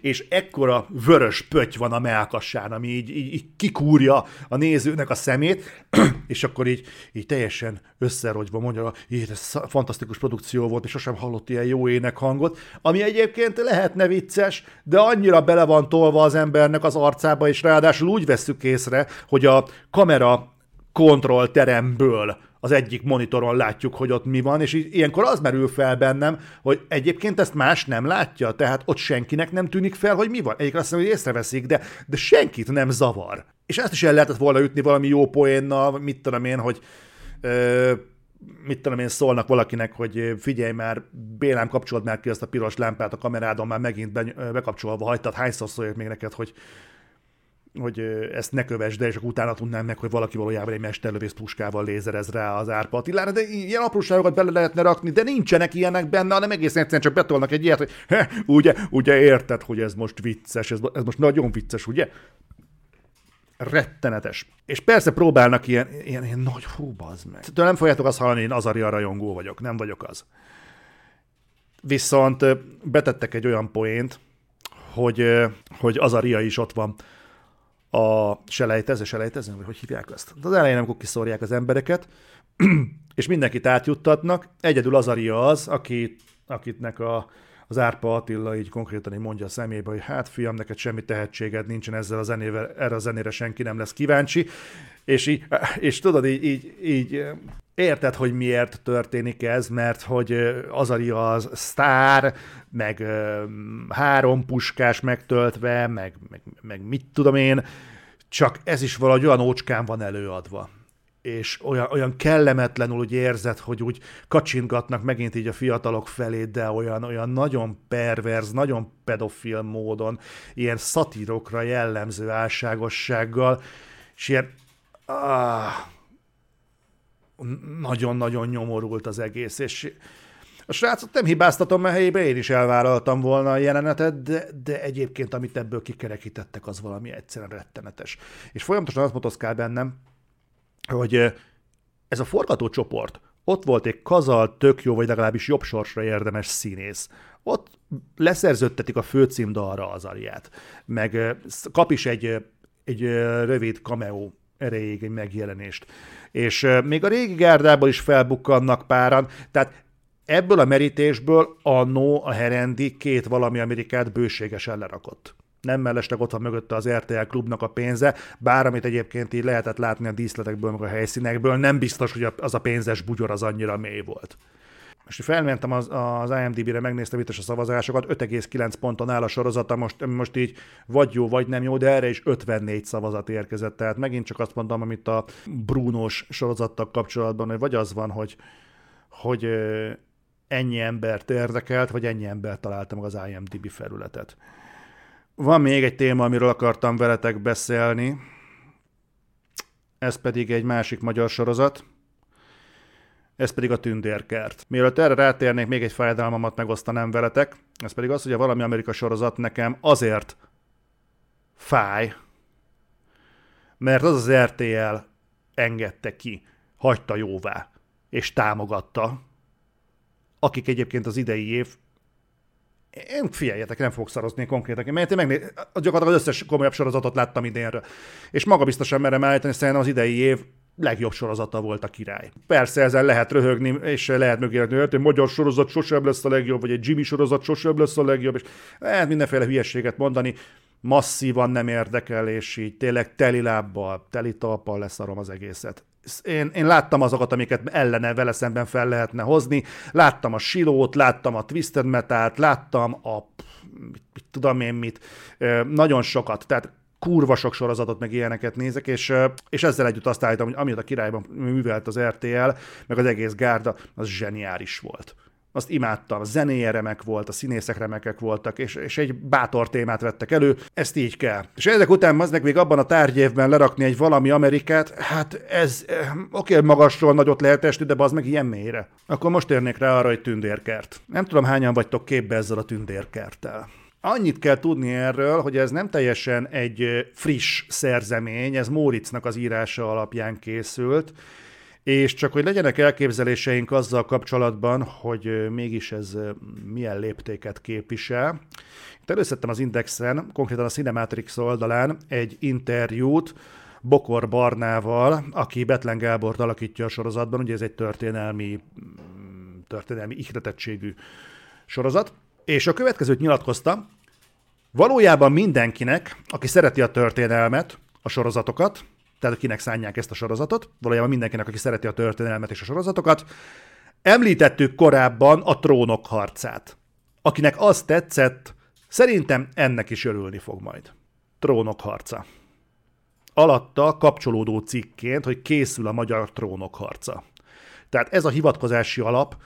és ekkora vörös pötty van a melkassán, ami így, így, így kikúrja a nézőnek a szemét, [CLEARS THROAT] és akkor így, így teljesen összerogyva mondja, hogy ez fantasztikus produkció volt, és sosem hallott ilyen jó énekhangot, ami egyébként lehetne vicces, de annyira bele van tolva az embernek az arcába, és ráadásul úgy vesszük észre, hogy a kamera kontrollteremből az egyik monitoron látjuk, hogy ott mi van, és ilyenkor az merül fel bennem, hogy egyébként ezt más nem látja, tehát ott senkinek nem tűnik fel, hogy mi van. Egyébként azt mondom, hogy észreveszik, de, de senkit nem zavar. És ezt is el lehetett volna ütni valami jó poénnal, mit tudom én, hogy ö, mit tudom én, szólnak valakinek, hogy figyelj már, Bélám, kapcsolod már ki azt a piros lámpát a kamerádon, már megint be, bekapcsolva hagytad, hányszor szóljak még neked, hogy hogy ezt ne kövesd el, és akkor utána tudnám meg, hogy valaki valójában egy mesterlövész puskával lézerez rá az Árpa Attilára, de ilyen apróságokat bele lehetne rakni, de nincsenek ilyenek benne, hanem egészen egyszerűen csak betolnak egy ilyet, hogy he, ugye, ugye érted, hogy ez most vicces, ez, ez most nagyon vicces, ugye? rettenetes. És persze próbálnak ilyen, ilyen, ilyen nagy hú, bazd meg. Tőle nem fogjátok azt hallani, én Azaria rajongó vagyok, nem vagyok az. Viszont betettek egy olyan poént, hogy, hogy Azaria is ott van a selejtező, selejtező, vagy hogy hívják ezt? Az elején, amikor kiszórják az embereket, [CLEARS THROAT] és mindenkit átjuttatnak, egyedül Azaria az, aki, akitnek a, az Árpa Attila így konkrétan így mondja a szemébe, hogy hát fiam, neked semmi tehetséged nincsen ezzel a zenével, erre a zenére senki nem lesz kíváncsi, és, így, és tudod, így, így, így érted, hogy miért történik ez, mert hogy Azaria az sztár, meg három puskás megtöltve, meg, meg, meg mit tudom én, csak ez is valahogy olyan ócskán van előadva és olyan, olyan kellemetlenül úgy érzed, hogy úgy kacsingatnak megint így a fiatalok felé, de olyan, olyan nagyon perverz, nagyon pedofil módon, ilyen szatírokra jellemző álságossággal, és ilyen ah, nagyon-nagyon nyomorult az egész, és a srácot nem hibáztatom, mert helyébe én is elvállaltam volna a jelenetet, de, de egyébként, amit ebből kikerekítettek, az valami egyszerűen rettenetes. És folyamatosan azt motoszkál bennem, hogy ez a forgatócsoport, ott volt egy kazal, tök jó, vagy legalábbis jobb sorsra érdemes színész. Ott leszerződtetik a főcímdalra az ariát, meg kap is egy, egy rövid cameo erejéig egy megjelenést. És még a régi gárdából is felbukkannak páran, tehát ebből a merítésből a No, a Herendi két valami Amerikát bőségesen lerakott nem mellesleg ott van mögötte az RTL klubnak a pénze, bár amit egyébként így lehetett látni a díszletekből, meg a helyszínekből, nem biztos, hogy az a pénzes bugyor az annyira mély volt. Most felmentem az, az IMDb-re, megnéztem itt a szavazásokat, 5,9 ponton áll a sorozata, most, most így vagy jó, vagy nem jó, de erre is 54 szavazat érkezett, tehát megint csak azt mondom, amit a Brunos sorozattal kapcsolatban, hogy vagy az van, hogy, hogy ennyi embert érdekelt, vagy ennyi ember találta meg az IMDb felületet. Van még egy téma, amiről akartam veletek beszélni, ez pedig egy másik magyar sorozat, ez pedig a Tündérkert. Mielőtt erre rátérnék, még egy fájdalmamat megosztanám veletek, ez pedig az, hogy a valami Amerika sorozat nekem azért fáj, mert az az RTL engedte ki, hagyta jóvá, és támogatta, akik egyébként az idei év én figyeljetek, nem fogok szarozni konkrétan, mert én megné... gyakorlatilag az összes komolyabb sorozatot láttam idénről. És magabiztosan merem állítani, szerintem az idei év legjobb sorozata volt a király. Persze ezzel lehet röhögni, és lehet mögélni, hogy egy magyar sorozat sosem lesz a legjobb, vagy egy Jimmy sorozat sosem lesz a legjobb, és lehet mindenféle hülyeséget mondani, masszívan nem érdekel, és így tényleg teli lábbal, teli talpal leszarom az egészet én, én láttam azokat, amiket ellene vele szemben fel lehetne hozni, láttam a silót, láttam a twisted metalt, láttam a mit, mit tudom én mit, nagyon sokat, tehát kurva sok sorozatot, meg ilyeneket nézek, és, és ezzel együtt azt állítom, hogy amit a királyban művelt az RTL, meg az egész gárda, az zseniális volt. Azt imádtam. A zenéje remek volt, a színészek remekek voltak, és, és egy bátor témát vettek elő, ezt így kell. És ezek után az meg még abban a tárgyévben lerakni egy valami Amerikát, hát ez, eh, oké, okay, magasról nagyot lehet esni, de az meg ilyen mélyre. Akkor most érnék rá arra, hogy tündérkert. Nem tudom, hányan vagytok képbe ezzel a tündérkerttel. Annyit kell tudni erről, hogy ez nem teljesen egy eh, friss szerzemény, ez Móricznak az írása alapján készült, és csak hogy legyenek elképzeléseink azzal kapcsolatban, hogy mégis ez milyen léptéket képvisel. Itt előszedtem az Indexen, konkrétan a Cinematrix oldalán egy interjút Bokor Barnával, aki Betlen Gábor alakítja a sorozatban, ugye ez egy történelmi, történelmi ihletettségű sorozat, és a következőt nyilatkozta, valójában mindenkinek, aki szereti a történelmet, a sorozatokat, tehát kinek szánják ezt a sorozatot, valójában mindenkinek, aki szereti a történelmet és a sorozatokat. Említettük korábban a trónok harcát. Akinek az tetszett, szerintem ennek is örülni fog majd. Trónok harca. Alatta kapcsolódó cikként, hogy készül a magyar trónok harca. Tehát ez a hivatkozási alap,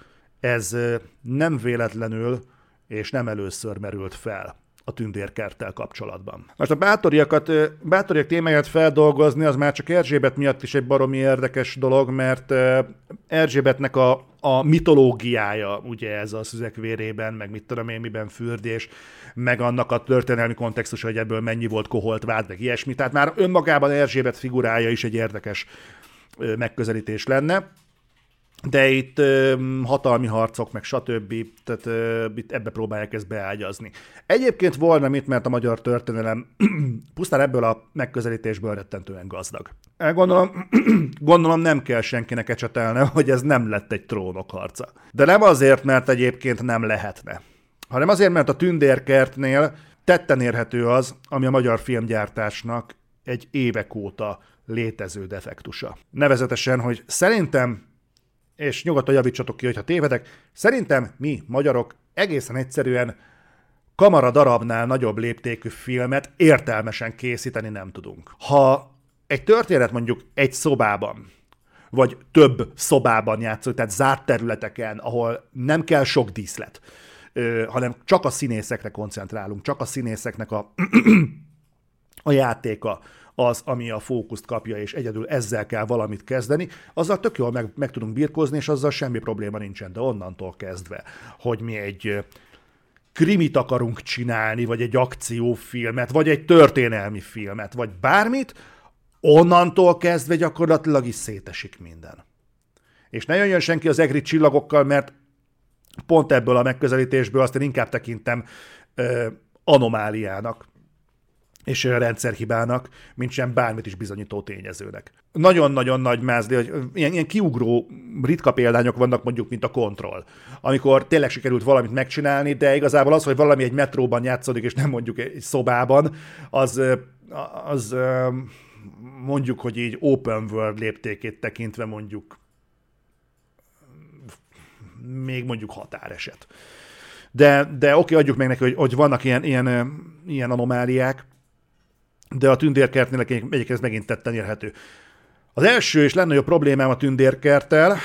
ez nem véletlenül és nem először merült fel a tündérkerttel kapcsolatban. Most a bátoriakat, bátoriak témáját feldolgozni, az már csak Erzsébet miatt is egy baromi érdekes dolog, mert Erzsébetnek a, a mitológiája, ugye ez a szüzek vérében, meg mit tudom én, miben fürdés, meg annak a történelmi kontextus, hogy ebből mennyi volt koholt vád, meg ilyesmi. Tehát már önmagában Erzsébet figurája is egy érdekes megközelítés lenne de itt ö, hatalmi harcok, meg stb. Tehát ö, itt ebbe próbálják ezt beágyazni. Egyébként volna mit, mert a magyar történelem [CLEARS THROAT] pusztán ebből a megközelítésből rettentően gazdag. Gondolom, [CLEARS THROAT] gondolom nem kell senkinek ecsetelne, hogy ez nem lett egy trónok harca. De nem azért, mert egyébként nem lehetne, hanem azért, mert a tündérkertnél tetten érhető az, ami a magyar filmgyártásnak egy évek óta létező defektusa. Nevezetesen, hogy szerintem és nyugodtan javítsatok ki, hogyha tévedek. Szerintem mi, magyarok, egészen egyszerűen kamara darabnál nagyobb léptékű filmet értelmesen készíteni nem tudunk. Ha egy történet mondjuk egy szobában, vagy több szobában játszunk, tehát zárt területeken, ahol nem kell sok díszlet, hanem csak a színészekre koncentrálunk, csak a színészeknek a, [CLEARS THROAT] a játéka, az, ami a fókuszt kapja, és egyedül ezzel kell valamit kezdeni, azzal tök jól meg, meg tudunk birkózni, és azzal semmi probléma nincsen. De onnantól kezdve, hogy mi egy krimit akarunk csinálni, vagy egy akciófilmet, vagy egy történelmi filmet, vagy bármit, onnantól kezdve gyakorlatilag is szétesik minden. És ne jöjjön senki az egri csillagokkal, mert pont ebből a megközelítésből azt én inkább tekintem ö, anomáliának és rendszerhibának, mint sem bármit is bizonyító tényezőnek. Nagyon-nagyon nagy mázli, hogy ilyen, ilyen kiugró ritka példányok vannak mondjuk, mint a kontroll, amikor tényleg sikerült valamit megcsinálni, de igazából az, hogy valami egy metróban játszódik, és nem mondjuk egy szobában, az, az mondjuk, hogy így open world léptékét tekintve mondjuk még mondjuk határeset. De, de oké, adjuk meg neki, hogy, hogy vannak ilyen, ilyen, ilyen anomáliák, de a tündérkertnél egyik ez megint tetten érhető. Az első és legnagyobb problémám a tündérkerttel,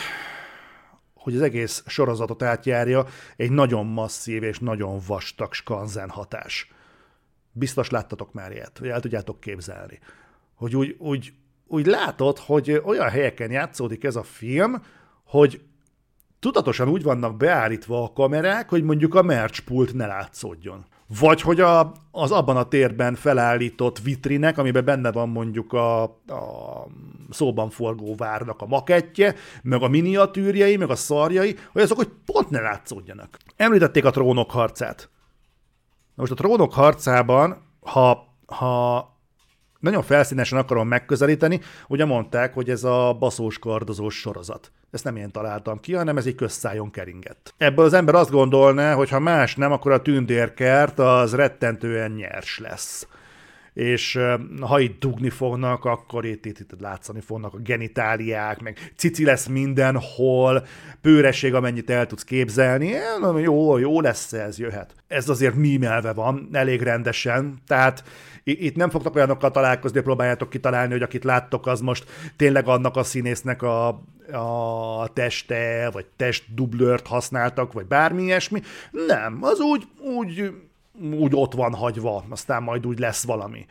hogy az egész sorozatot átjárja egy nagyon masszív és nagyon vastag skanzen hatás. Biztos láttatok már ilyet, hogy el tudjátok képzelni. Hogy úgy, úgy, úgy látod, hogy olyan helyeken játszódik ez a film, hogy tudatosan úgy vannak beállítva a kamerák, hogy mondjuk a merchpult ne látszódjon. Vagy hogy a, az abban a térben felállított vitrinek, amiben benne van mondjuk a, a szóban forgó várnak a makettje, meg a miniatűrjei, meg a szarjai, hogy azok, hogy pont ne látszódjanak. Említették a trónok harcát. Na most a trónok harcában, ha, ha nagyon felszínesen akarom megközelíteni, ugye mondták, hogy ez a baszós kardozós sorozat. Ezt nem én találtam ki, hanem ez egy közszájon keringett. Ebből az ember azt gondolná, hogy ha más nem, akkor a tündérkert az rettentően nyers lesz. És ha itt dugni fognak, akkor itt, itt, itt látszani fognak a genitáliák, meg cici lesz mindenhol, pőreség, amennyit el tudsz képzelni, jó, jó lesz ez, jöhet. Ez azért mímelve van, elég rendesen, tehát itt nem fogtok olyanokkal találkozni, próbáljátok kitalálni, hogy akit láttok, az most tényleg annak a színésznek a, a teste, vagy testdublőrt használtak, vagy bármi ilyesmi. Nem, az úgy, úgy, úgy ott van hagyva, aztán majd úgy lesz valami.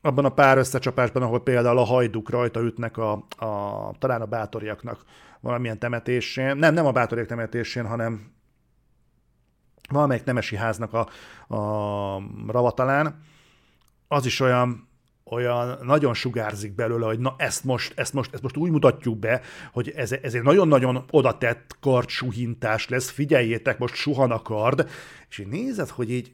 Abban a pár összecsapásban, ahol például a hajduk rajta ütnek a, a talán a bátoriaknak valamilyen temetésén, nem, nem a bátoriak temetésén, hanem valamelyik nemesi háznak a, a ravatalán, az is olyan, olyan nagyon sugárzik belőle, hogy na ezt most, ezt most, ezt most úgy mutatjuk be, hogy ez, ez egy nagyon-nagyon odatett kardsuhintás lesz, figyeljétek, most suhan a kard, és így nézed, hogy így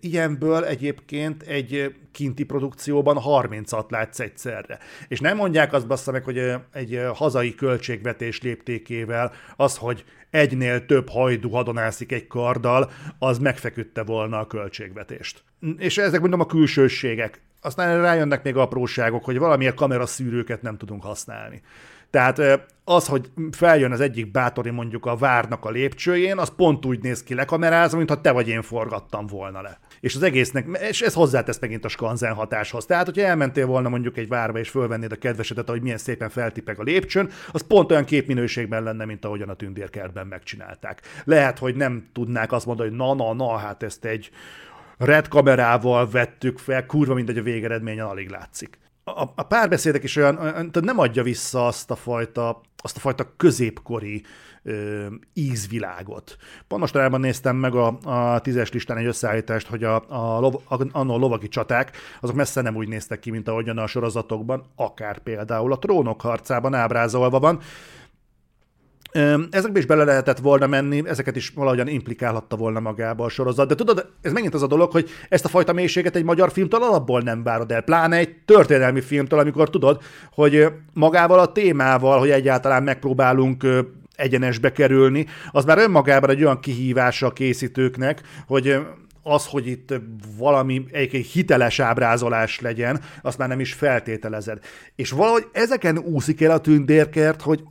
ilyenből egyébként egy kinti produkcióban 30-at látsz egyszerre. És nem mondják azt bassza meg, hogy egy hazai költségvetés léptékével az, hogy egynél több hajdú hadonászik egy karddal, az megfeküdte volna a költségvetést. És ezek mondom a külsőségek. Aztán rájönnek még apróságok, hogy valamilyen kameraszűrőket nem tudunk használni. Tehát az, hogy feljön az egyik bátori mondjuk a várnak a lépcsőjén, az pont úgy néz ki lekamerázva, mintha te vagy én forgattam volna le. És az egésznek, és ez hozzátesz megint a skanzen hatáshoz. Tehát, hogyha elmentél volna mondjuk egy várba, és fölvennéd a kedvesedet, hogy milyen szépen feltipeg a lépcsőn, az pont olyan képminőségben lenne, mint ahogyan a tündérkertben megcsinálták. Lehet, hogy nem tudnák azt mondani, hogy na, na, na, hát ezt egy red kamerával vettük fel, kurva mindegy a végeredményen alig látszik a, a párbeszédek is olyan, tehát nem adja vissza azt a fajta, azt a fajta középkori ö, ízvilágot. Pont mostanában néztem meg a, a tízes listán egy összeállítást, hogy a, a, lov, a, a lovagi csaták, azok messze nem úgy néztek ki, mint ahogyan a sorozatokban, akár például a trónok harcában ábrázolva van. Ezekbe is bele lehetett volna menni, ezeket is valahogyan implikálhatta volna magába a sorozat. De tudod, ez megint az a dolog, hogy ezt a fajta mélységet egy magyar filmtől alapból nem várod el, pláne egy történelmi filmtől, amikor tudod, hogy magával a témával, hogy egyáltalán megpróbálunk egyenesbe kerülni, az már önmagában egy olyan kihívása a készítőknek, hogy az, hogy itt valami egy hiteles ábrázolás legyen, azt már nem is feltételezed. És valahogy ezeken úszik el a tündérkert, hogy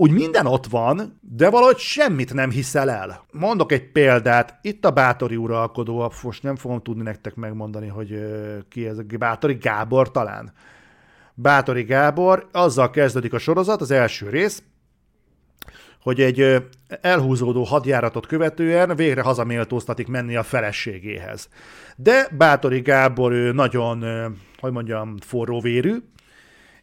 úgy minden ott van, de valahogy semmit nem hiszel el. Mondok egy példát, itt a Bátori uralkodó, most nem fogom tudni nektek megmondani, hogy ki ez, Bátori Gábor talán. Bátori Gábor, azzal kezdődik a sorozat, az első rész, hogy egy elhúzódó hadjáratot követően végre hazaméltóztatik menni a feleségéhez. De Bátori Gábor ő nagyon, hogy mondjam, forróvérű,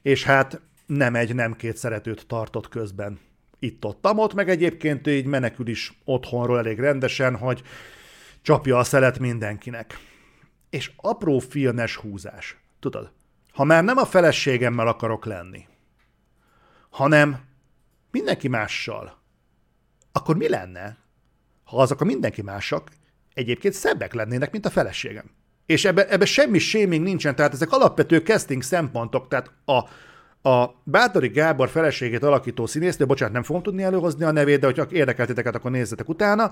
és hát nem egy, nem két szeretőt tartott közben. Itt-ott, ott, meg egyébként így menekül is otthonról elég rendesen, hogy csapja a szelet mindenkinek. És apró filmes húzás. Tudod, ha már nem a feleségemmel akarok lenni, hanem mindenki mással, akkor mi lenne, ha azok a mindenki mások egyébként szebbek lennének, mint a feleségem? És ebbe, ebbe semmi shaming nincsen, tehát ezek alapvető casting szempontok, tehát a a Bátori Gábor feleségét alakító színésznő, bocsánat, nem fogom tudni előhozni a nevét, de hogyha érdekeltiteket, akkor nézzetek utána,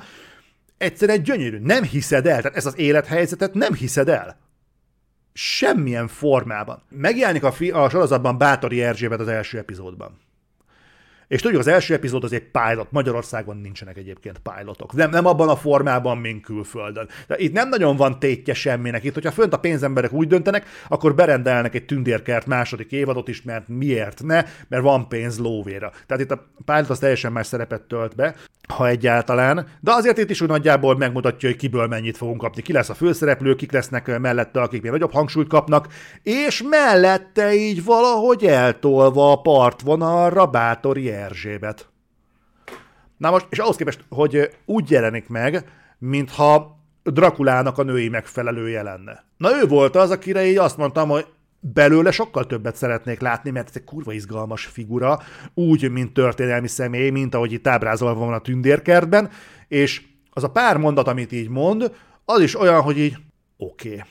egyszerűen gyönyörű. Nem hiszed el, tehát ez az élethelyzetet nem hiszed el. Semmilyen formában. Megjelenik a, fi- a sorozatban Bátori Erzsébet az első epizódban. És tudjuk, az első epizód az egy pilot, Magyarországon nincsenek egyébként pilotok. Nem, nem abban a formában, mint külföldön. De itt nem nagyon van tétje semminek. Itt, hogyha fönt a pénzemberek úgy döntenek, akkor berendelnek egy tündérkert második évadot is, mert miért ne, mert van pénz lóvéra. Tehát itt a pilot az teljesen más szerepet tölt be, ha egyáltalán, de azért itt is úgy nagyjából megmutatja, hogy kiből mennyit fogunk kapni, ki lesz a főszereplő, kik lesznek mellette, akik még nagyobb hangsúlyt kapnak, és mellette így valahogy eltolva a partvonalra Bátori Erzsébet. Na most, és ahhoz képest, hogy úgy jelenik meg, mintha Drakulának a női megfelelője lenne. Na ő volt az, akire így azt mondtam, hogy belőle sokkal többet szeretnék látni, mert ez egy kurva izgalmas figura, úgy, mint történelmi személy, mint ahogy itt ábrázolva van a tündérkertben, és az a pár mondat, amit így mond, az is olyan, hogy így oké. Okay.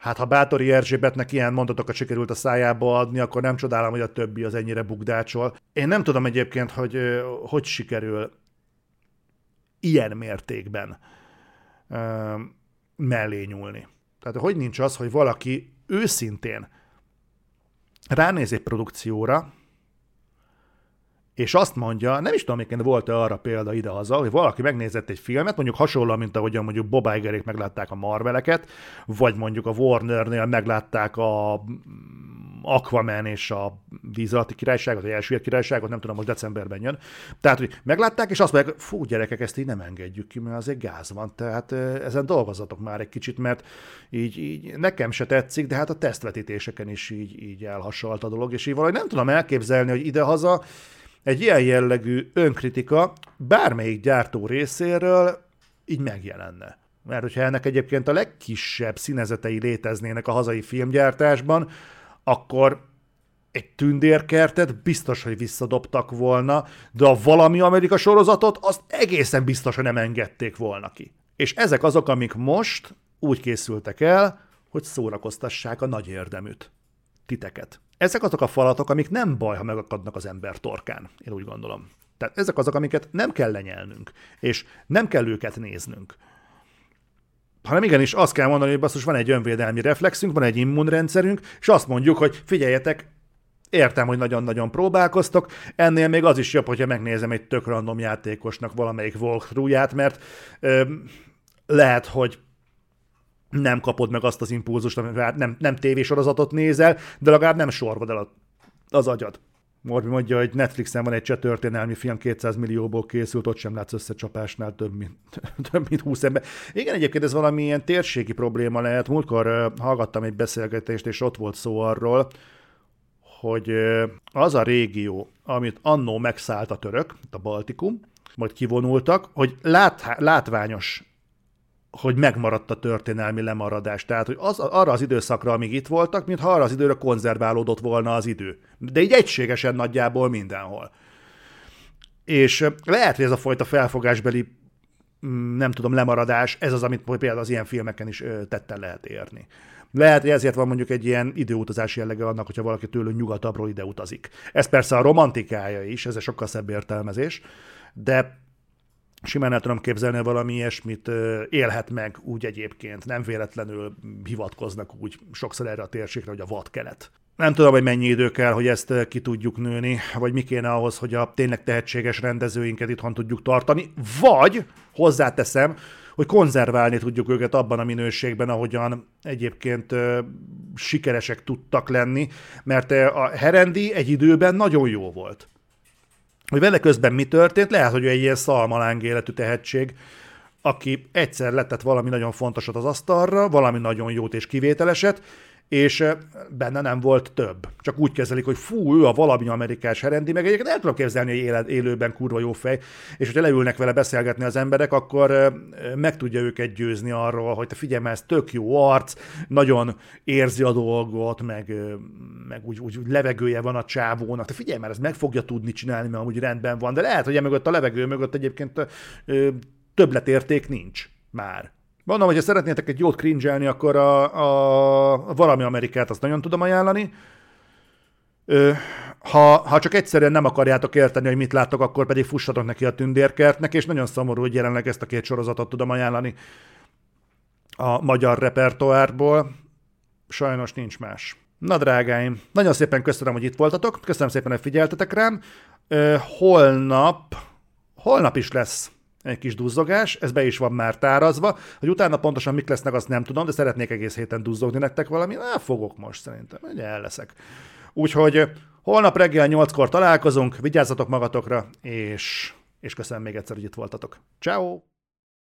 Hát ha Bátori Erzsébetnek ilyen mondatokat sikerült a szájába adni, akkor nem csodálom, hogy a többi az ennyire bugdácsol. Én nem tudom egyébként, hogy hogy sikerül ilyen mértékben mellé nyúlni. Tehát hogy nincs az, hogy valaki őszintén ránéz egy produkcióra, és azt mondja, nem is tudom, miként volt-e arra példa idehaza, hogy valaki megnézett egy filmet, mondjuk hasonlóan, mint ahogyan mondjuk Bob Igerék meglátták a Marveleket, vagy mondjuk a Warnernél meglátták a Aquaman és a víz alatti királyságot, vagy első királyságot, nem tudom, most decemberben jön. Tehát, hogy meglátták, és azt mondják, fú, gyerekek, ezt így nem engedjük ki, mert azért gáz van, tehát ezen dolgozatok már egy kicsit, mert így, így nekem se tetszik, de hát a tesztvetítéseken is így, így elhasalt a dolog, és így valahogy nem tudom elképzelni, hogy idehaza egy ilyen jellegű önkritika bármelyik gyártó részéről így megjelenne. Mert hogyha ennek egyébként a legkisebb színezetei léteznének a hazai filmgyártásban, akkor egy tündérkertet biztos, hogy visszadobtak volna, de a valami Amerika sorozatot azt egészen biztos, hogy nem engedték volna ki. És ezek azok, amik most úgy készültek el, hogy szórakoztassák a nagy érdeműt. Titeket. Ezek azok a falatok, amik nem baj, ha megakadnak az ember torkán, én úgy gondolom. Tehát ezek azok, amiket nem kell lenyelnünk, és nem kell őket néznünk hanem igenis azt kell mondani, hogy basszus, van egy önvédelmi reflexünk, van egy immunrendszerünk, és azt mondjuk, hogy figyeljetek, értem, hogy nagyon-nagyon próbálkoztok, ennél még az is jobb, hogyha megnézem egy tök random játékosnak valamelyik walkthrough mert ö, lehet, hogy nem kapod meg azt az impulzust, amivel nem, nem tévésorozatot nézel, de legalább nem sorvad el az agyad. Morbi mondja, hogy Netflixen van egy cseh történelmi film, 200 millióból készült, ott sem látsz összecsapásnál több mint, [LAUGHS] több mint 20 ember. Igen, egyébként ez valami ilyen térségi probléma lehet. Múltkor hallgattam egy beszélgetést, és ott volt szó arról, hogy az a régió, amit annó megszállt a török, a Baltikum, majd kivonultak, hogy lát, látványos hogy megmaradt a történelmi lemaradás. Tehát, hogy az, arra az időszakra, amíg itt voltak, mintha arra az időre konzerválódott volna az idő. De így egységesen nagyjából mindenhol. És lehet, hogy ez a fajta felfogásbeli nem tudom, lemaradás, ez az, amit például az ilyen filmeken is tetten lehet érni. Lehet, hogy ezért van mondjuk egy ilyen időutazás jellege annak, hogyha valaki tőlünk nyugatabbról ide utazik. Ez persze a romantikája is, ez egy sokkal szebb értelmezés, de simán el tudom képzelni, valami ilyesmit élhet meg úgy egyébként. Nem véletlenül hivatkoznak úgy sokszor erre a térségre, hogy a vadkelet. Nem tudom, hogy mennyi idő kell, hogy ezt ki tudjuk nőni, vagy mi kéne ahhoz, hogy a tényleg tehetséges rendezőinket itthon tudjuk tartani, vagy hozzáteszem, hogy konzerválni tudjuk őket abban a minőségben, ahogyan egyébként ö, sikeresek tudtak lenni, mert a Herendi egy időben nagyon jó volt hogy vele közben mi történt, lehet, hogy egy ilyen szalmaláng életű tehetség, aki egyszer letett valami nagyon fontosat az asztalra, valami nagyon jót és kivételeset, és benne nem volt több. Csak úgy kezelik, hogy fú, ő a valami amerikás herendi, meg egyébként el tudom képzelni, hogy élőben kurva jó fej, és hogyha leülnek vele beszélgetni az emberek, akkor meg tudja őket győzni arról, hogy te figyelj, ez tök jó arc, nagyon érzi a dolgot, meg, meg úgy, úgy, úgy levegője van a csávónak, te figyelj már, ez meg fogja tudni csinálni, mert amúgy rendben van, de lehet, hogy mögött a levegő mögött egyébként többletérték nincs már. Mondom, hogy ha szeretnétek egy jót cringe akkor a, a, valami Amerikát azt nagyon tudom ajánlani. Ö, ha, ha csak egyszerűen nem akarjátok érteni, hogy mit láttok, akkor pedig fussatok neki a tündérkertnek, és nagyon szomorú, hogy jelenleg ezt a két sorozatot tudom ajánlani a magyar repertoárból. Sajnos nincs más. Na drágáim, nagyon szépen köszönöm, hogy itt voltatok, köszönöm szépen, hogy figyeltetek rám. Ö, holnap, holnap is lesz egy kis duzzogás, ez be is van már tárazva, hogy utána pontosan mik lesznek, azt nem tudom, de szeretnék egész héten duzzogni nektek valami, na fogok most szerintem, ugye el leszek. Úgyhogy holnap reggel 8-kor találkozunk, vigyázzatok magatokra, és, és köszönöm még egyszer, hogy itt voltatok. Ciao.